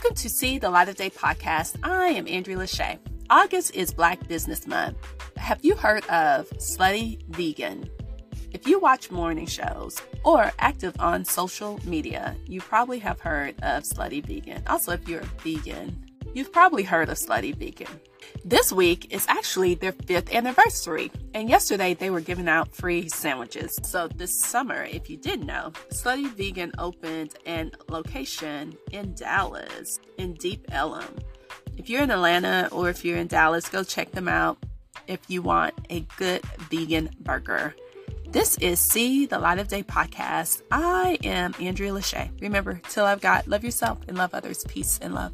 to See the Light of Day podcast. I am Andrea Lashea. August is Black Business Month. Have you heard of Slutty Vegan? If you watch morning shows or active on social media, you probably have heard of Slutty Vegan. Also, if you're a vegan, you've probably heard of Slutty Vegan. This week is actually their fifth anniversary, and yesterday they were giving out free sandwiches. So, this summer, if you didn't know, Slutty Vegan opened an location in Dallas, in Deep Ellum. If you're in Atlanta or if you're in Dallas, go check them out if you want a good vegan burger. This is See the Light of Day podcast. I am Andrea Lashea. Remember, till I've got love yourself and love others. Peace and love.